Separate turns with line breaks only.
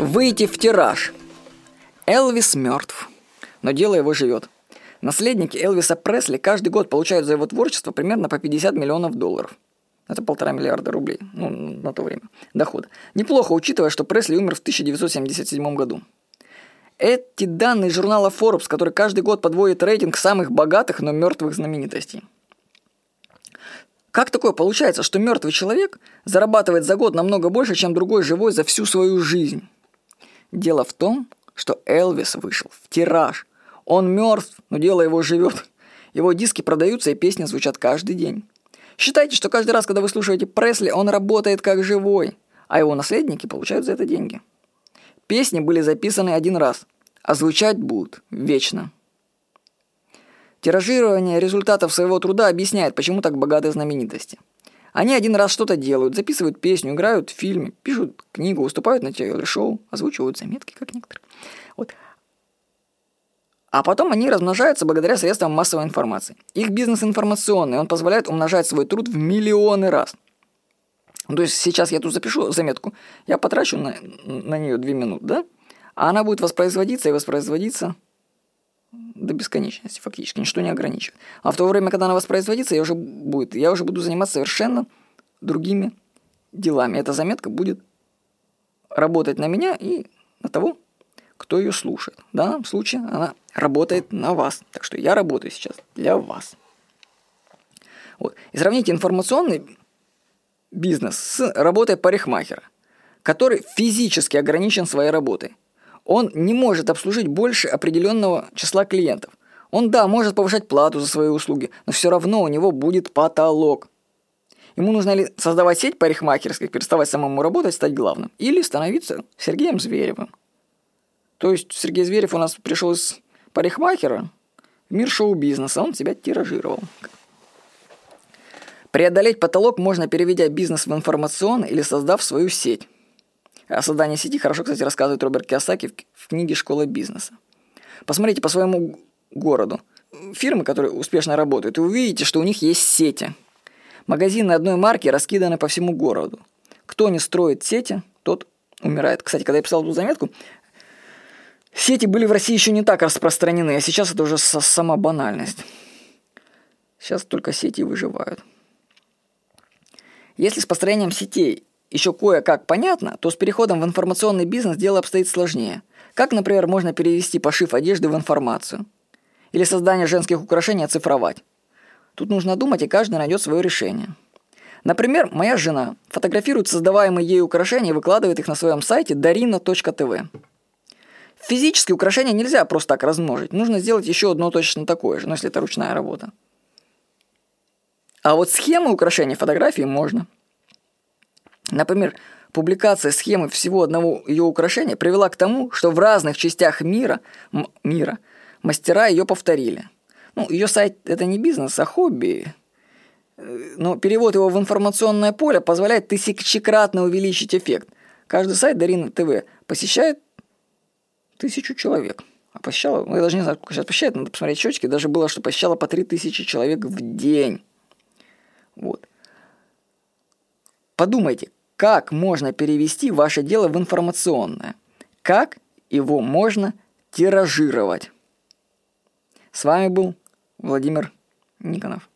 Выйти в тираж. Элвис мертв, но дело его живет. Наследники Элвиса Пресли каждый год получают за его творчество примерно по 50 миллионов долларов. Это полтора миллиарда рублей, ну, на то время, дохода. Неплохо, учитывая, что Пресли умер в 1977 году. Эти данные журнала Forbes, который каждый год подводит рейтинг самых богатых, но мертвых знаменитостей. Как такое получается, что мертвый человек зарабатывает за год намного больше, чем другой живой за всю свою жизнь? Дело в том, что Элвис вышел в тираж. Он мертв, но дело его живет. Его диски продаются и песни звучат каждый день. Считайте, что каждый раз, когда вы слушаете Пресли, он работает как живой, а его наследники получают за это деньги. Песни были записаны один раз, а звучать будут вечно. Тиражирование результатов своего труда объясняет, почему так богаты знаменитости. Они один раз что-то делают, записывают песню, играют в фильме, пишут книгу, выступают на телешоу, озвучивают заметки, как некоторые. Вот. А потом они размножаются благодаря средствам массовой информации. Их бизнес информационный, он позволяет умножать свой труд в миллионы раз. То есть сейчас я тут запишу заметку, я потрачу на, на нее две минуты, да? А она будет воспроизводиться и воспроизводиться до бесконечности, фактически, ничто не ограничивает. А в то время, когда она воспроизводится, я уже, будет, я уже буду заниматься совершенно другими делами. Эта заметка будет работать на меня и на того, кто ее слушает. В данном случае она работает на вас. Так что я работаю сейчас для вас. Вот. И сравните информационный бизнес с работой парикмахера, который физически ограничен своей работой. Он не может обслужить больше определенного числа клиентов. Он, да, может повышать плату за свои услуги, но все равно у него будет потолок. Ему нужно ли создавать сеть парикмахерских, переставать самому работать, стать главным, или становиться Сергеем Зверевым. То есть Сергей Зверев у нас пришел из парикмахера в мир шоу-бизнеса, он себя тиражировал. Преодолеть потолок можно, переведя бизнес в информационный или создав свою сеть. О создании сети хорошо, кстати, рассказывает Роберт Киосаки в, в книге «Школа бизнеса». Посмотрите по своему городу. Фирмы, которые успешно работают, и увидите, что у них есть сети. Магазины одной марки раскиданы по всему городу. Кто не строит сети, тот умирает. Кстати, когда я писал эту заметку, сети были в России еще не так распространены, а сейчас это уже сама банальность. Сейчас только сети выживают. Если с построением сетей еще кое-как понятно, то с переходом в информационный бизнес дело обстоит сложнее. Как, например, можно перевести пошив одежды в информацию? Или создание женских украшений оцифровать? Тут нужно думать, и каждый найдет свое решение. Например, моя жена фотографирует создаваемые ей украшения и выкладывает их на своем сайте darina.tv. Физические украшения нельзя просто так размножить. Нужно сделать еще одно точно такое же, но если это ручная работа. А вот схемы украшений фотографии можно – Например, публикация схемы всего одного ее украшения привела к тому, что в разных частях мира, мира мастера ее повторили. Ну, ее сайт – это не бизнес, а хобби. Но перевод его в информационное поле позволяет тысячекратно увеличить эффект. Каждый сайт Дарина ТВ посещает тысячу человек. А посещала, ну, я даже не знаю, сколько сейчас посещает, надо посмотреть счетчики, даже было, что посещало по 3000 человек в день. Вот. Подумайте, как можно перевести ваше дело в информационное? Как его можно тиражировать? С вами был Владимир Никонов.